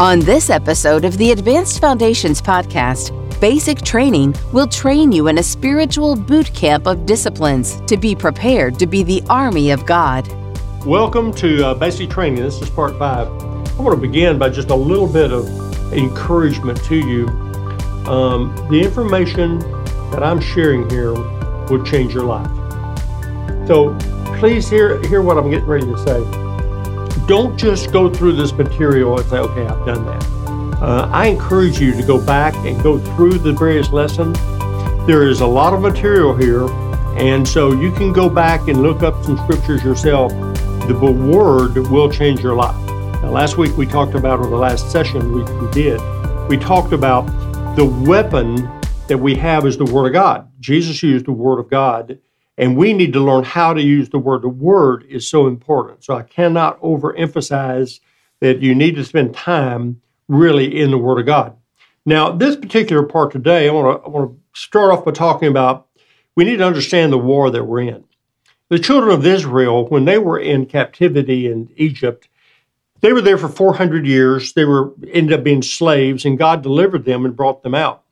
On this episode of the Advanced Foundations podcast, Basic Training will train you in a spiritual boot camp of disciplines to be prepared to be the army of God. Welcome to uh, Basic Training. This is part five. I want to begin by just a little bit of encouragement to you. Um, the information that I'm sharing here will change your life. So please hear, hear what I'm getting ready to say. Don't just go through this material and say, okay, I've done that. Uh, I encourage you to go back and go through the various lessons. There is a lot of material here, and so you can go back and look up some scriptures yourself. The word will change your life. Now, last week we talked about, or the last session we, we did, we talked about the weapon that we have is the Word of God. Jesus used the Word of God and we need to learn how to use the word. The word is so important. So I cannot overemphasize that you need to spend time really in the Word of God. Now, this particular part today, I want to I want to start off by talking about we need to understand the war that we're in. The children of Israel, when they were in captivity in Egypt, they were there for 400 years. They were ended up being slaves, and God delivered them and brought them out.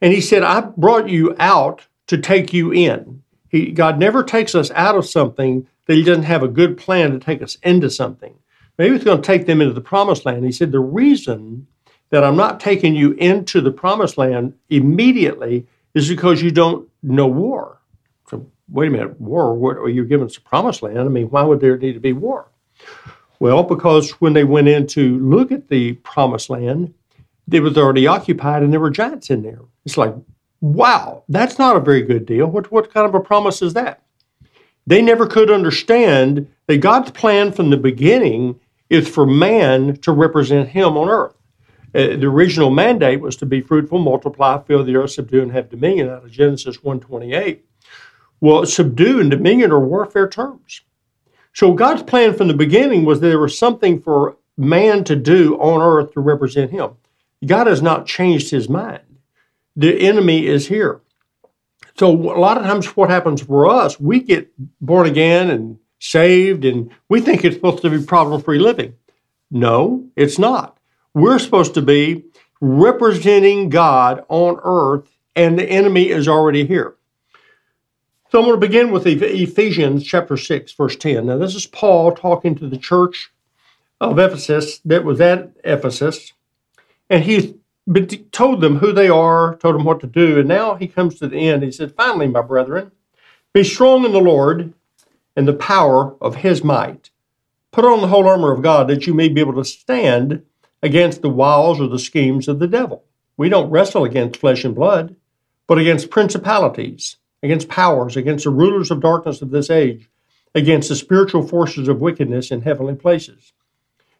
And He said, "I brought you out to take you in." He, God never takes us out of something that He doesn't have a good plan to take us into something. Maybe He's going to take them into the promised land. He said, The reason that I'm not taking you into the promised land immediately is because you don't know war. So, wait a minute, war? What are you giving us the promised land? I mean, why would there need to be war? Well, because when they went in to look at the promised land, it was already occupied and there were giants in there. It's like, Wow, that's not a very good deal. What, what kind of a promise is that? They never could understand that God's plan from the beginning is for man to represent him on earth. Uh, the original mandate was to be fruitful, multiply, fill the earth, subdue, and have dominion out of Genesis 128. Well, subdue and dominion are warfare terms. So God's plan from the beginning was there was something for man to do on earth to represent him. God has not changed his mind the enemy is here. So a lot of times what happens for us, we get born again and saved and we think it's supposed to be problem-free living. No, it's not. We're supposed to be representing God on earth and the enemy is already here. So I'm going to begin with Ephesians chapter 6 verse 10. Now this is Paul talking to the church of Ephesus that was at Ephesus and he's but told them who they are, told them what to do. And now he comes to the end. He said, Finally, my brethren, be strong in the Lord and the power of his might. Put on the whole armor of God that you may be able to stand against the wiles or the schemes of the devil. We don't wrestle against flesh and blood, but against principalities, against powers, against the rulers of darkness of this age, against the spiritual forces of wickedness in heavenly places.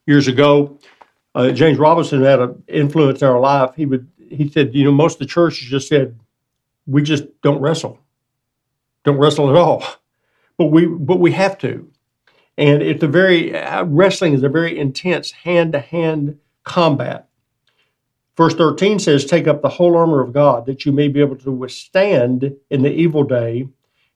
Years ago, uh, James Robison had an influence in our life. He would he said, you know, most of the churches just said, we just don't wrestle, don't wrestle at all, but we but we have to, and it's a very uh, wrestling is a very intense hand to hand combat. Verse 13 says, Take up the whole armor of God, that you may be able to withstand in the evil day,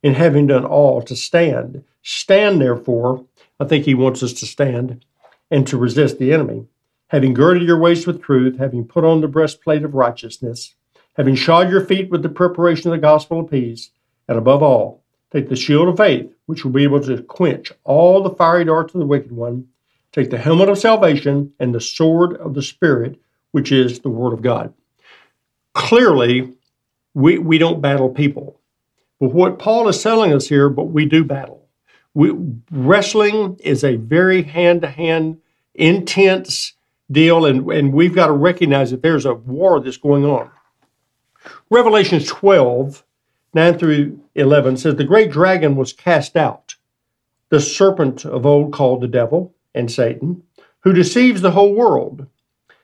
and having done all, to stand. Stand, therefore, I think he wants us to stand and to resist the enemy having girded your waist with truth, having put on the breastplate of righteousness, having shod your feet with the preparation of the gospel of peace, and above all, take the shield of faith, which will be able to quench all the fiery darts of the wicked one. Take the helmet of salvation and the sword of the Spirit, which is the Word of God. Clearly, we, we don't battle people. But what Paul is telling us here, but we do battle. We, wrestling is a very hand to hand, intense, deal, and, and we've got to recognize that there's a war that's going on. Revelation 12, 9 through 11 says, The great dragon was cast out, the serpent of old called the devil and Satan, who deceives the whole world.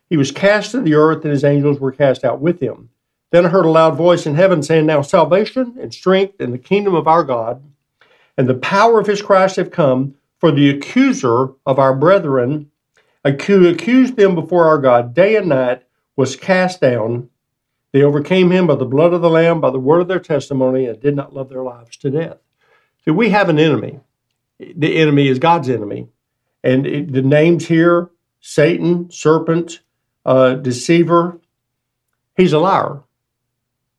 He was cast to the earth, and his angels were cast out with him. Then I heard a loud voice in heaven saying, Now salvation and strength and the kingdom of our God and the power of his Christ have come, for the accuser of our brethren who accused them before our God day and night was cast down. They overcame him by the blood of the Lamb, by the word of their testimony, and did not love their lives to death. So we have an enemy. The enemy is God's enemy. And it, the names here Satan, serpent, uh, deceiver. He's a liar.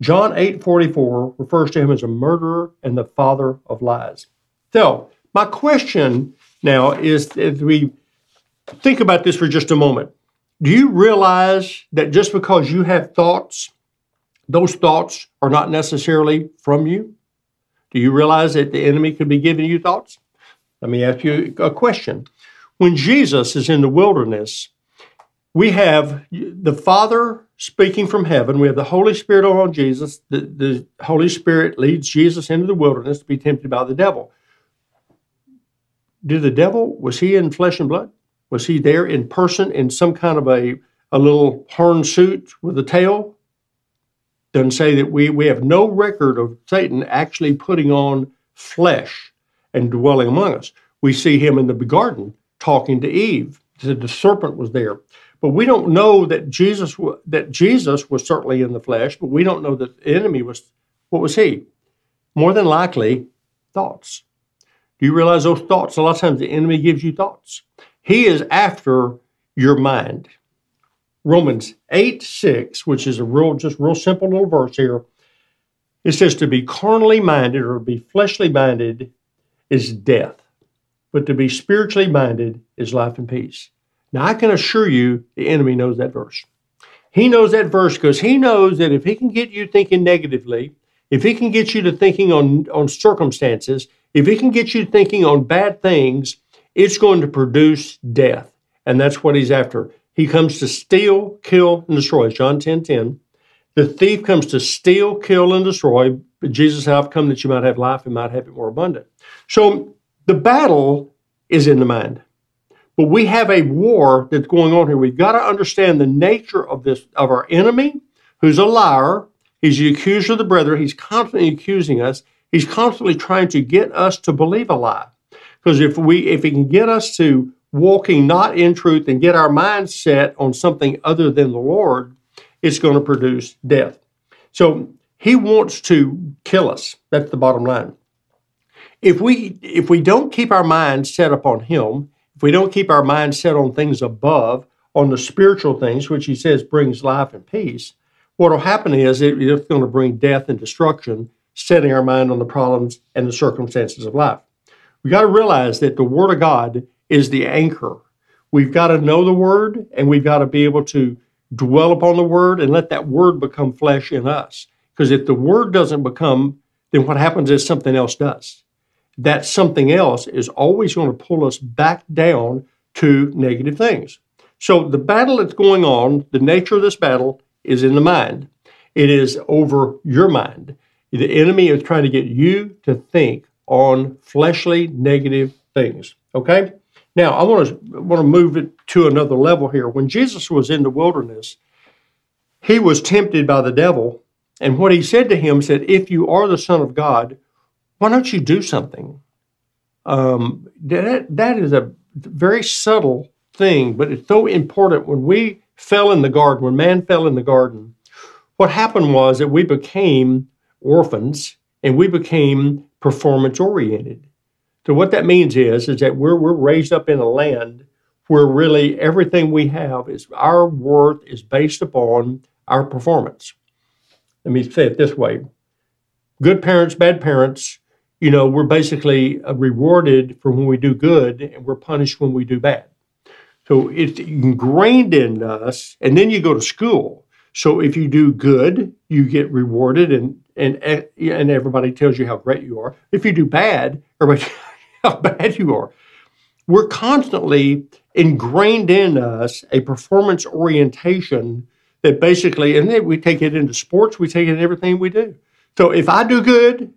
John 8:44 refers to him as a murderer and the father of lies. So, my question now is if we think about this for just a moment. Do you realize that just because you have thoughts, those thoughts are not necessarily from you? Do you realize that the enemy could be giving you thoughts? Let me ask you a question. When Jesus is in the wilderness, we have the Father speaking from heaven. We have the Holy Spirit on Jesus. The, the Holy Spirit leads Jesus into the wilderness to be tempted by the devil. Did the devil, was he in flesh and blood? Was he there in person in some kind of a, a little horn suit with a tail? Doesn't say that we, we have no record of Satan actually putting on flesh and dwelling among us. We see him in the garden talking to Eve. The serpent was there. But we don't know that Jesus that Jesus was certainly in the flesh, but we don't know that the enemy was what was he? More than likely, thoughts. Do you realize those thoughts? A lot of times the enemy gives you thoughts. He is after your mind. Romans 8 6, which is a real, just real simple little verse here. It says to be carnally minded or be fleshly minded is death, but to be spiritually minded is life and peace. Now, I can assure you the enemy knows that verse. He knows that verse because he knows that if he can get you thinking negatively, if he can get you to thinking on, on circumstances, if he can get you thinking on bad things, it's going to produce death. And that's what he's after. He comes to steal, kill, and destroy. John 10 10. The thief comes to steal, kill, and destroy. But Jesus said, I've come that you might have life and might have it more abundant. So the battle is in the mind. But we have a war that's going on here. We've got to understand the nature of this of our enemy, who's a liar. He's the accuser of the brethren. He's constantly accusing us. He's constantly trying to get us to believe a lie. Because if we if he can get us to walking not in truth and get our mind set on something other than the Lord, it's going to produce death. So he wants to kill us. That's the bottom line. If we if we don't keep our mind set upon him if we don't keep our mind set on things above, on the spiritual things, which he says brings life and peace, what will happen is it, it's going to bring death and destruction, setting our mind on the problems and the circumstances of life. We got to realize that the Word of God is the anchor. We've got to know the Word and we've got to be able to dwell upon the Word and let that Word become flesh in us. Because if the Word doesn't become, then what happens is something else does that something else is always going to pull us back down to negative things. So the battle that's going on, the nature of this battle is in the mind. It is over your mind. The enemy is trying to get you to think on fleshly negative things. Okay? Now I want to want to move it to another level here. When Jesus was in the wilderness, he was tempted by the devil, and what he said to him said, "If you are the Son of God, why don't you do something? Um, that, that is a very subtle thing, but it's so important. When we fell in the garden, when man fell in the garden, what happened was that we became orphans and we became performance oriented. So what that means is, is that we're, we're raised up in a land where really everything we have is our worth is based upon our performance. Let me say it this way. Good parents, bad parents, you know, we're basically uh, rewarded for when we do good and we're punished when we do bad. So it's ingrained in us, and then you go to school. So if you do good, you get rewarded, and and and everybody tells you how great you are. If you do bad, everybody how bad you are. We're constantly ingrained in us a performance orientation that basically, and then we take it into sports, we take it in everything we do. So if I do good,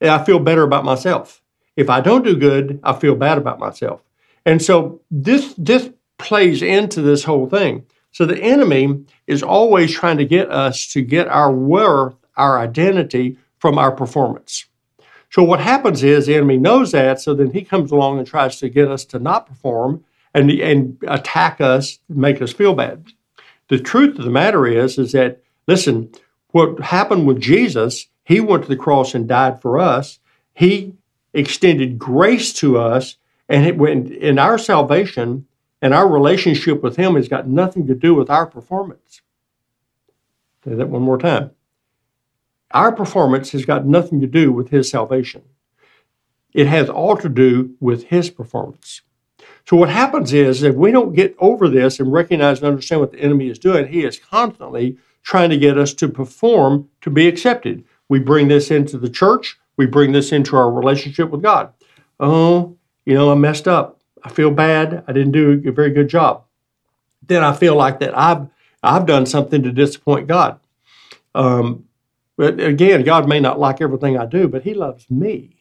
I feel better about myself. If I don't do good, I feel bad about myself. And so this this plays into this whole thing. So the enemy is always trying to get us to get our worth, our identity from our performance. So what happens is the enemy knows that, so then he comes along and tries to get us to not perform and, and attack us, make us feel bad. The truth of the matter is, is that listen, what happened with Jesus he went to the cross and died for us. He extended grace to us, and it went in our salvation. And our relationship with Him has got nothing to do with our performance. Say that one more time. Our performance has got nothing to do with His salvation. It has all to do with His performance. So what happens is if we don't get over this and recognize and understand what the enemy is doing, he is constantly trying to get us to perform to be accepted. We bring this into the church, we bring this into our relationship with God. Oh, you know, I messed up. I feel bad. I didn't do a very good job. Then I feel like that I've I've done something to disappoint God. Um, but again, God may not like everything I do, but He loves me.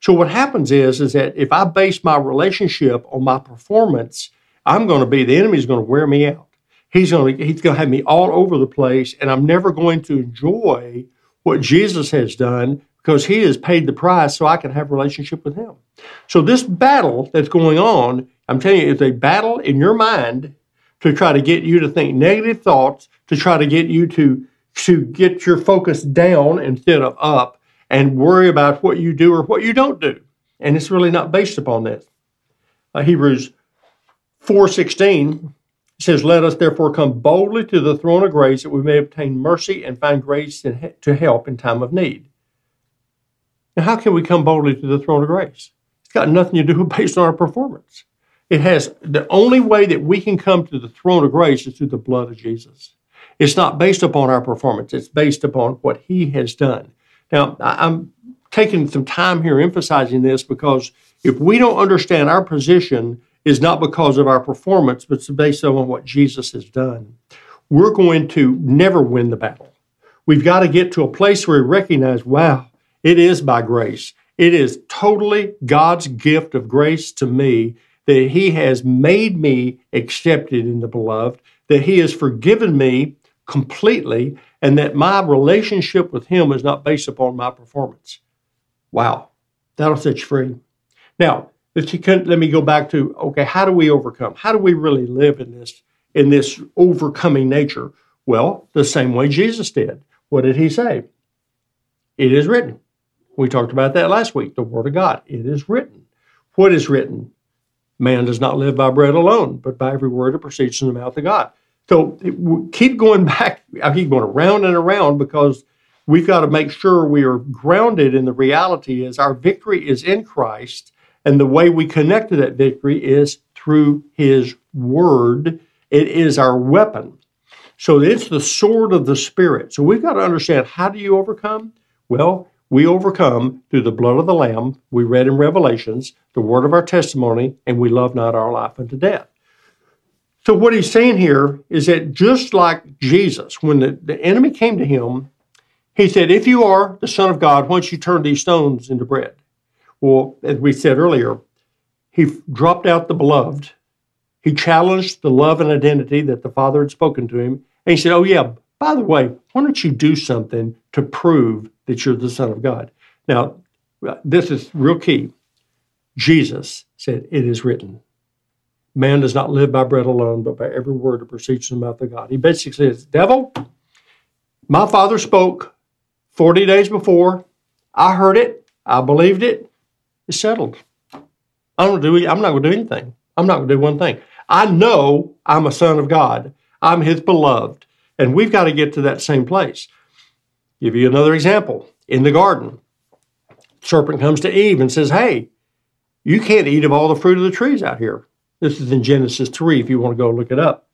So what happens is, is that if I base my relationship on my performance, I'm going to be the enemy's going to wear me out. He's going to he's going to have me all over the place, and I'm never going to enjoy what Jesus has done because he has paid the price so I can have a relationship with him. So this battle that's going on, I'm telling you, is a battle in your mind to try to get you to think negative thoughts, to try to get you to to get your focus down instead of up and worry about what you do or what you don't do. And it's really not based upon this. Uh, Hebrews 4:16 says, "Let us therefore come boldly to the throne of grace that we may obtain mercy and find grace to help in time of need." Now, how can we come boldly to the throne of grace? It's got nothing to do with based on our performance. It has the only way that we can come to the throne of grace is through the blood of Jesus. It's not based upon our performance, it's based upon what he has done. Now, I'm taking some time here emphasizing this because if we don't understand our position is not because of our performance, but it's based on what Jesus has done, we're going to never win the battle. We've got to get to a place where we recognize, wow, it is by grace. It is totally God's gift of grace to me that He has made me accepted in the beloved, that He has forgiven me completely, and that my relationship with Him is not based upon my performance. Wow, that'll set you free. Now, let, you can, let me go back to okay, how do we overcome? How do we really live in this in this overcoming nature? Well, the same way Jesus did. What did He say? It is written. We talked about that last week. The Word of God. It is written. What is written? Man does not live by bread alone, but by every word that proceeds from the mouth of God. So it, keep going back. I keep going around and around because we've got to make sure we are grounded in the reality is our victory is in Christ, and the way we connect to that victory is through His Word. It is our weapon. So it's the sword of the Spirit. So we've got to understand how do you overcome? Well, we overcome through the blood of the Lamb, we read in Revelations, the word of our testimony, and we love not our life unto death. So, what he's saying here is that just like Jesus, when the, the enemy came to him, he said, If you are the Son of God, don't you turn these stones into bread? Well, as we said earlier, he dropped out the beloved. He challenged the love and identity that the Father had spoken to him. And he said, Oh, yeah, by the way, why don't you do something to prove that you're the Son of God? Now, this is real key. Jesus said, It is written. Man does not live by bread alone, but by every word that proceeds from the mouth of God. He basically says, Devil, my father spoke 40 days before. I heard it. I believed it. It's settled. I don't do I'm not going to do anything. I'm not going to do one thing. I know I'm a son of God. I'm his beloved. And we've got to get to that same place. Give you another example. In the garden, serpent comes to Eve and says, Hey, you can't eat of all the fruit of the trees out here. This is in Genesis 3 if you want to go look it up.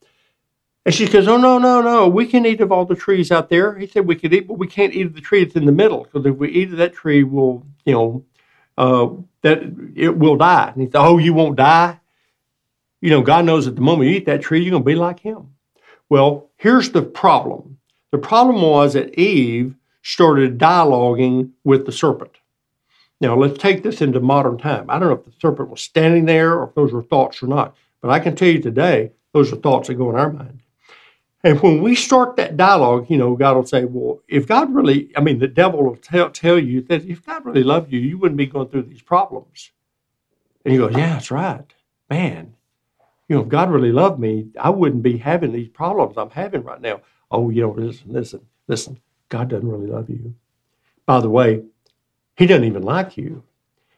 And she says, Oh, no, no, no. We can eat of all the trees out there. He said we could eat, but we can't eat of the tree that's in the middle because if we eat of that tree, we'll, you know, uh, that it will die. And he said, Oh, you won't die? You know, God knows at the moment you eat that tree, you're going to be like him. Well, here's the problem the problem was that Eve started dialoguing with the serpent. Now, let's take this into modern time. I don't know if the serpent was standing there or if those were thoughts or not, but I can tell you today, those are thoughts that go in our mind. And when we start that dialogue, you know, God will say, well, if God really, I mean, the devil will tell, tell you that if God really loved you, you wouldn't be going through these problems. And you go, yeah, that's right. Man, you know, if God really loved me, I wouldn't be having these problems I'm having right now. Oh, you know, listen, listen, listen. God doesn't really love you. By the way, He doesn't even like you.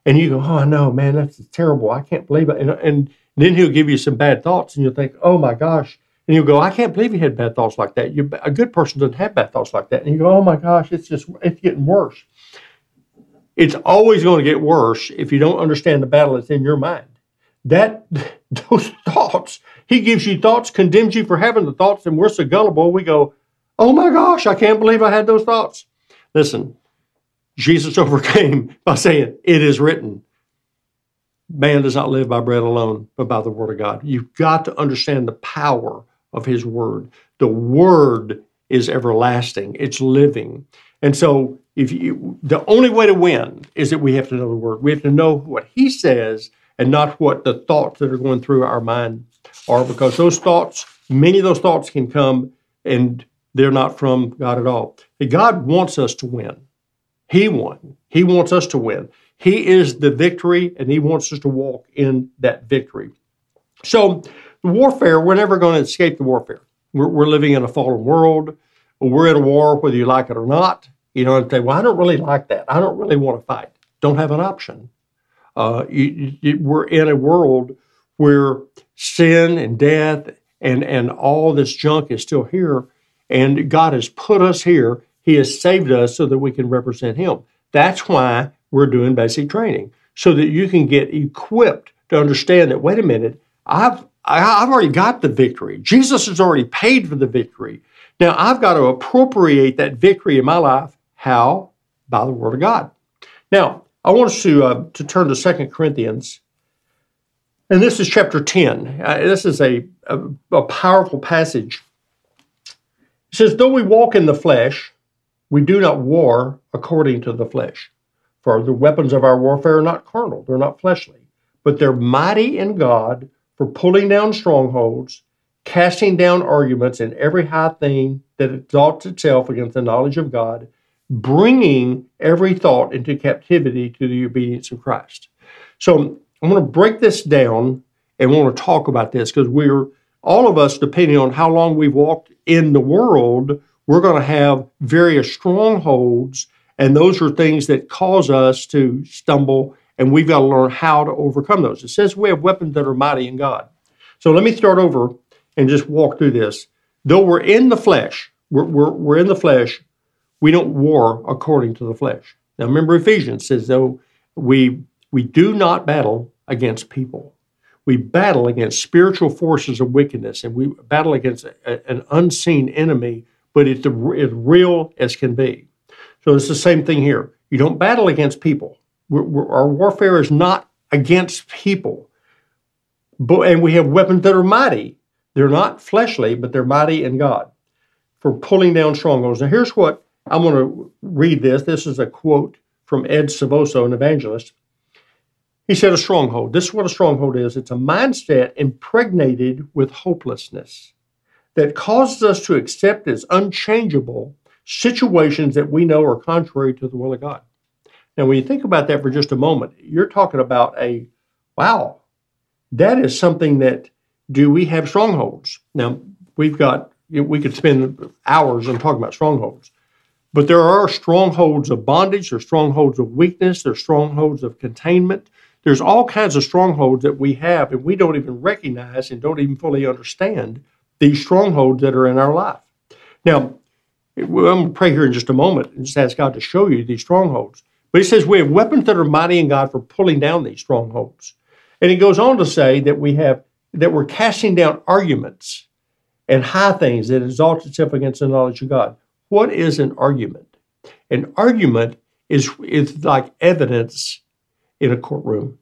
and you go, "Oh no, man, that's terrible. I can't believe it." And, and then he'll give you some bad thoughts, and you'll think, "Oh my gosh." And you'll go, I can't believe you had bad thoughts like that. You, a good person doesn't have bad thoughts like that. And you go, oh my gosh, it's just, it's getting worse. It's always going to get worse if you don't understand the battle that's in your mind. That, those thoughts, he gives you thoughts, condemns you for having the thoughts, and we're so gullible, we go, oh my gosh, I can't believe I had those thoughts. Listen, Jesus overcame by saying, It is written. Man does not live by bread alone, but by the word of God. You've got to understand the power of his word. The word is everlasting, it's living. And so if you the only way to win is that we have to know the word. We have to know what he says and not what the thoughts that are going through our mind are, because those thoughts, many of those thoughts can come and they're not from God at all. God wants us to win. He won. He wants us to win. He is the victory, and He wants us to walk in that victory. So, warfare, we're never going to escape the warfare. We're, we're living in a fallen world. We're in a war, whether you like it or not. You know, and say, well, I don't really like that. I don't really want to fight. Don't have an option. Uh, you, you, we're in a world where sin and death and, and all this junk is still here. And God has put us here. He has saved us so that we can represent Him. That's why we're doing basic training, so that you can get equipped to understand that, wait a minute, I've, I've already got the victory. Jesus has already paid for the victory. Now I've got to appropriate that victory in my life. How? By the Word of God. Now, I want us to, uh, to turn to Second Corinthians, and this is chapter 10. Uh, this is a, a, a powerful passage. It says, Though we walk in the flesh, we do not war according to the flesh. For the weapons of our warfare are not carnal, they're not fleshly, but they're mighty in God for pulling down strongholds, casting down arguments and every high thing that exalts itself against the knowledge of God, bringing every thought into captivity to the obedience of Christ. So I'm going to break this down and want to talk about this because we're all of us, depending on how long we've walked in the world, we're going to have various strongholds, and those are things that cause us to stumble, and we've got to learn how to overcome those. It says we have weapons that are mighty in God. So let me start over and just walk through this. Though we're in the flesh, we're, we're, we're in the flesh, we don't war according to the flesh. Now remember Ephesians says though we we do not battle against people. We battle against spiritual forces of wickedness and we battle against a, an unseen enemy, but it's as real as can be. So it's the same thing here. You don't battle against people. We're, we're, our warfare is not against people. But, and we have weapons that are mighty. They're not fleshly, but they're mighty in God for pulling down strongholds. Now, here's what I'm going to read this. This is a quote from Ed Silvoso, an evangelist. He said, A stronghold. This is what a stronghold is it's a mindset impregnated with hopelessness that causes us to accept as unchangeable situations that we know are contrary to the will of God. Now, when you think about that for just a moment, you're talking about a wow, that is something that do we have strongholds? Now, we've got, we could spend hours on talking about strongholds. But there are strongholds of bondage, there's strongholds of weakness, there's strongholds of containment. There's all kinds of strongholds that we have, and we don't even recognize and don't even fully understand these strongholds that are in our life. Now, I'm going to pray here in just a moment and just ask God to show you these strongholds. But he says we have weapons that are mighty in God for pulling down these strongholds. And he goes on to say that we have that we're casting down arguments and high things that exalt itself against the knowledge of God. What is an argument? An argument is, is like evidence in a courtroom.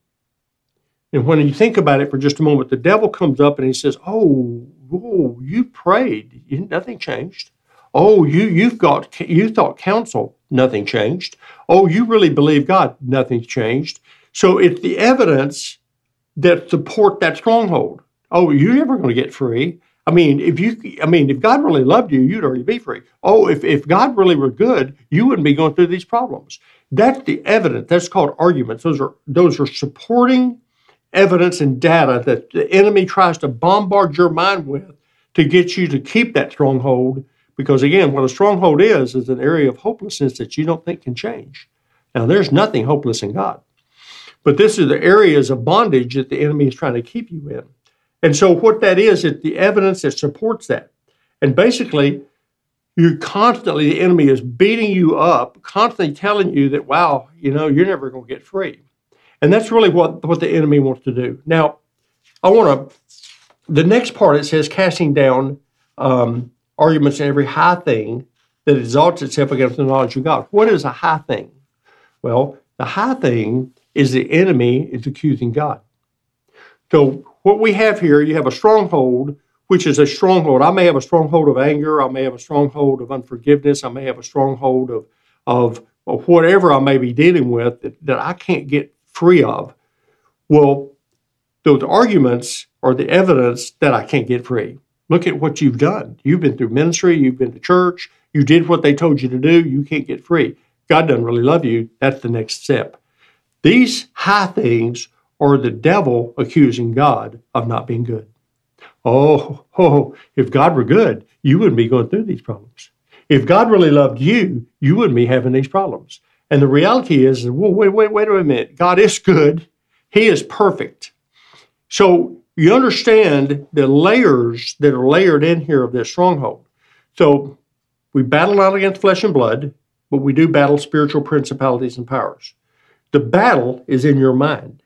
And when you think about it for just a moment, the devil comes up and he says, Oh, whoa, you prayed. Nothing changed. Oh, you, you've got, you thought counsel. Nothing changed. Oh, you really believe God. nothing changed. So it's the evidence that support that stronghold. Oh, you're never going to get free. I mean, if you, I mean, if God really loved you, you'd already be free. Oh, if, if God really were good, you wouldn't be going through these problems. That's the evidence. That's called arguments. Those are those are supporting evidence and data that the enemy tries to bombard your mind with to get you to keep that stronghold. Because again, what a stronghold is is an area of hopelessness that you don't think can change. Now, there's nothing hopeless in God. But this is the areas of bondage that the enemy is trying to keep you in. And so what that is, is the evidence that supports that. And basically, you constantly, the enemy is beating you up, constantly telling you that, wow, you know, you're never going to get free. And that's really what, what the enemy wants to do. Now, I want to, the next part it says casting down um, arguments in every high thing that exalts itself against the knowledge of God. What is a high thing? Well, the high thing is the enemy is accusing God. So what we have here, you have a stronghold, which is a stronghold. I may have a stronghold of anger. I may have a stronghold of unforgiveness. I may have a stronghold of, of, of whatever I may be dealing with that, that I can't get free of. Well, those arguments are the evidence that I can't get free. Look at what you've done. You've been through ministry, you've been to church, you did what they told you to do, you can't get free. God doesn't really love you. That's the next step. These high things are the devil accusing God of not being good. Oh, oh, if God were good, you wouldn't be going through these problems. If God really loved you, you wouldn't be having these problems. And the reality is, well, wait, wait, wait a minute. God is good. He is perfect. So you understand the layers that are layered in here of this stronghold. So we battle not against flesh and blood, but we do battle spiritual principalities and powers. The battle is in your mind.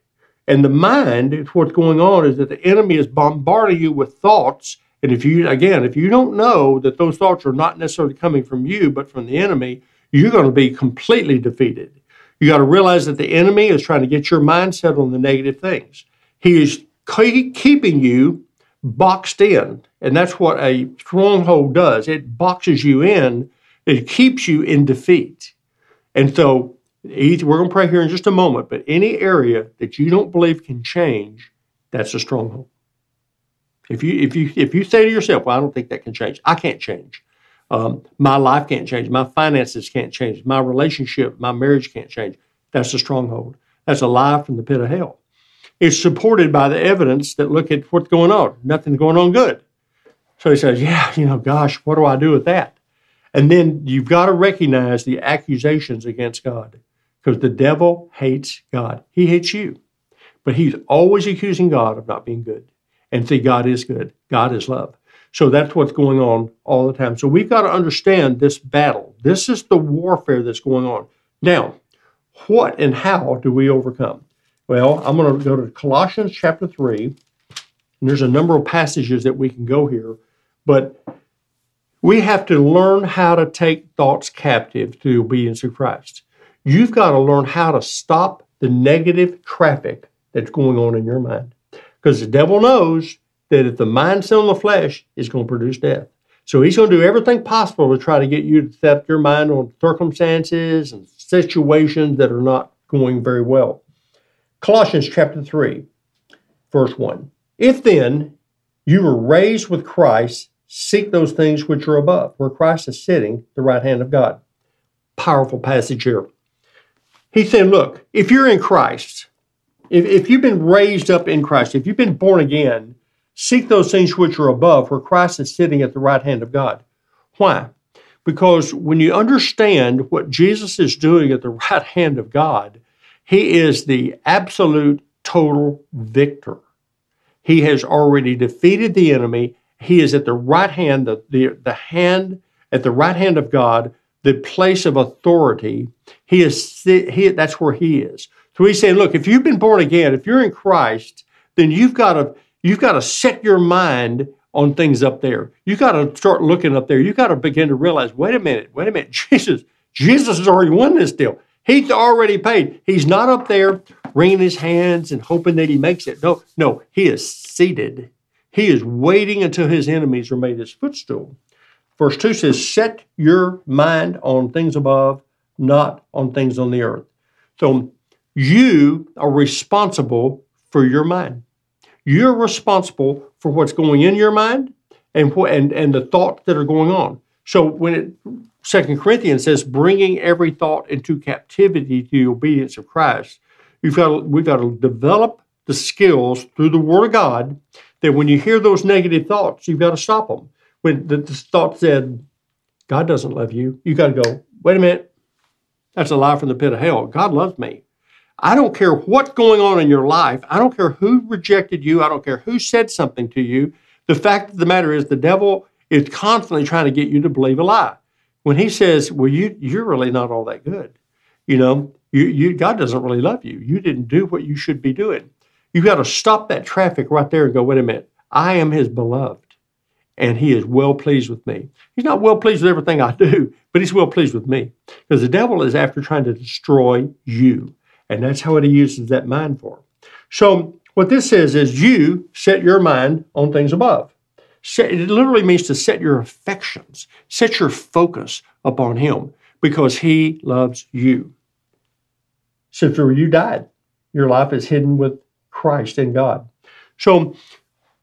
And the mind, what's going on is that the enemy is bombarding you with thoughts. And if you, again, if you don't know that those thoughts are not necessarily coming from you, but from the enemy, you're going to be completely defeated. You got to realize that the enemy is trying to get your mindset on the negative things. He is keeping you boxed in. And that's what a stronghold does it boxes you in, it keeps you in defeat. And so we're going to pray here in just a moment, but any area that you don't believe can change, that's a stronghold. If you if you if you say to yourself, "Well, I don't think that can change. I can't change. Um, my life can't change. My finances can't change. My relationship, my marriage can't change," that's a stronghold. That's a lie from the pit of hell. It's supported by the evidence that look at what's going on. Nothing's going on good. So he says, "Yeah, you know, gosh, what do I do with that?" And then you've got to recognize the accusations against God because the devil hates God. He hates you. But he's always accusing God of not being good. And see, God is good. God is love. So that's what's going on all the time. So we've got to understand this battle. This is the warfare that's going on. Now, what and how do we overcome? Well, I'm going to go to Colossians chapter 3. And there's a number of passages that we can go here. But we have to learn how to take thoughts captive to obedience of Christ. You've got to learn how to stop the negative traffic that's going on in your mind. Because the devil knows that if the mind's on the flesh, it's going to produce death. So he's going to do everything possible to try to get you to set your mind on circumstances and situations that are not going very well. Colossians chapter 3, verse 1. If then you were raised with Christ, seek those things which are above, where Christ is sitting, the right hand of God. Powerful passage here. He said, Look, if you're in Christ, if, if you've been raised up in Christ, if you've been born again, seek those things which are above, where Christ is sitting at the right hand of God. Why? Because when you understand what Jesus is doing at the right hand of God, he is the absolute total victor. He has already defeated the enemy. He is at the right hand, the, the, the hand at the right hand of God the place of authority, he is he, that's where he is. So he's saying, look, if you've been born again, if you're in Christ, then you've got to you've got to set your mind on things up there. You've got to start looking up there. You've got to begin to realize, wait a minute, wait a minute, Jesus, Jesus has already won this deal. He's already paid. He's not up there wringing his hands and hoping that he makes it. No, no, he is seated. He is waiting until his enemies are made his footstool. Verse 2 says, Set your mind on things above, not on things on the earth. So you are responsible for your mind. You're responsible for what's going in your mind and, and, and the thoughts that are going on. So when it Second Corinthians says, bringing every thought into captivity to the obedience of Christ, you've got to, we've got to develop the skills through the Word of God that when you hear those negative thoughts, you've got to stop them when the, the thought said, God doesn't love you, you got to go, wait a minute. That's a lie from the pit of hell. God loves me. I don't care what's going on in your life. I don't care who rejected you. I don't care who said something to you. The fact of the matter is, the devil is constantly trying to get you to believe a lie. When he says, "Well, you you're really not all that good," you know, you, you God doesn't really love you. You didn't do what you should be doing. You got to stop that traffic right there and go, "Wait a minute, I am His beloved, and He is well pleased with me. He's not well pleased with everything I do, but He's well pleased with me because the devil is after trying to destroy you, and that's how he uses that mind for. So what this says is you set your mind on things above. It literally means to set your affections, set your focus upon Him because He loves you. Since you died, your life is hidden with Christ in God. So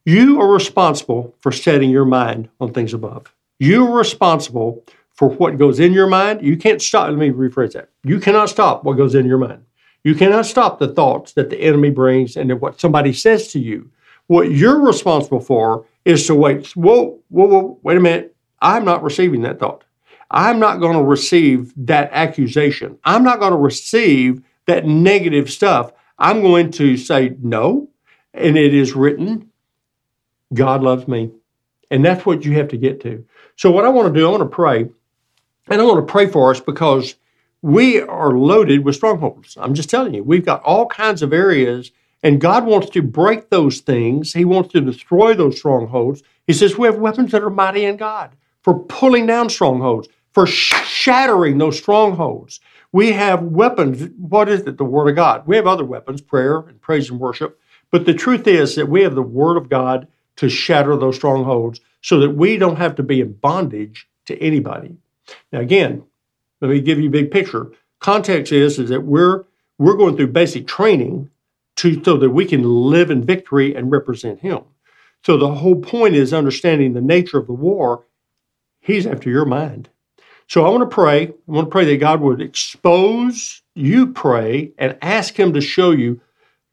you are responsible for setting your mind on things above. You are responsible for what goes in your mind. You can't stop. Let me rephrase that. You cannot stop what goes in your mind. You cannot stop the thoughts that the enemy brings and what somebody says to you. What you're responsible for is to wait. Whoa, whoa, whoa, wait a minute. I'm not receiving that thought. I'm not going to receive that accusation. I'm not going to receive that negative stuff. I'm going to say no. And it is written, God loves me. And that's what you have to get to. So, what I want to do, I want to pray. And I want to pray for us because we are loaded with strongholds. I'm just telling you, we've got all kinds of areas, and God wants to break those things. He wants to destroy those strongholds. He says we have weapons that are mighty in God for pulling down strongholds, for shattering those strongholds. We have weapons. What is it? The Word of God. We have other weapons, prayer and praise and worship. But the truth is that we have the Word of God to shatter those strongholds so that we don't have to be in bondage to anybody. Now, again, let me give you a big picture. Context is, is that we're we're going through basic training to so that we can live in victory and represent him. So the whole point is understanding the nature of the war. He's after your mind. So I want to pray. I want to pray that God would expose you, pray, and ask Him to show you,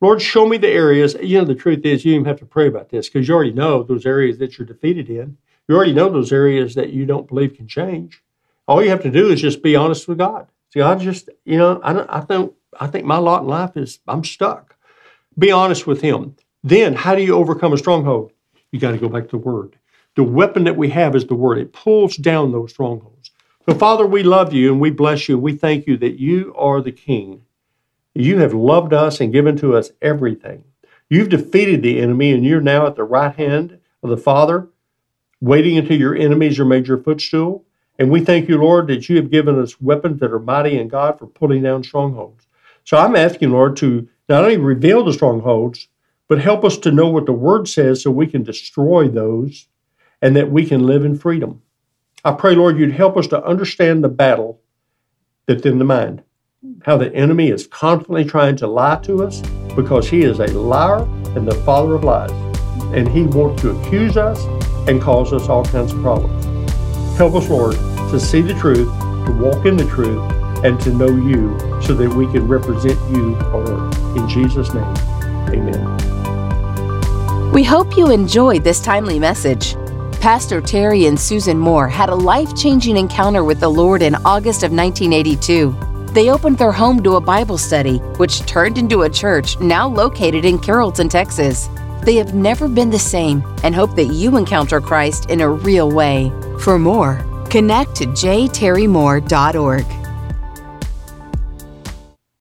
Lord, show me the areas. You know, the truth is, you even have to pray about this because you already know those areas that you're defeated in. You already know those areas that you don't believe can change. All you have to do is just be honest with God. See, I just, you know, I, don't, I think I think my lot in life is I'm stuck. Be honest with Him. Then, how do you overcome a stronghold? You got to go back to the Word. The weapon that we have is the Word. It pulls down those strongholds. So, Father, we love you and we bless you and we thank you that you are the King. You have loved us and given to us everything. You've defeated the enemy and you're now at the right hand of the Father, waiting until your enemies are made your footstool. And we thank you, Lord, that you have given us weapons that are mighty in God for pulling down strongholds. So I'm asking, Lord, to not only reveal the strongholds, but help us to know what the word says so we can destroy those and that we can live in freedom. I pray, Lord, you'd help us to understand the battle that's in the mind, how the enemy is constantly trying to lie to us because he is a liar and the father of lies. And he wants to accuse us and cause us all kinds of problems. Help us, Lord, to see the truth, to walk in the truth, and to know you so that we can represent you on earth. In Jesus' name, amen. We hope you enjoyed this timely message. Pastor Terry and Susan Moore had a life changing encounter with the Lord in August of 1982. They opened their home to a Bible study, which turned into a church now located in Carrollton, Texas. They have never been the same and hope that you encounter Christ in a real way. For more, connect to jterrymoore.org.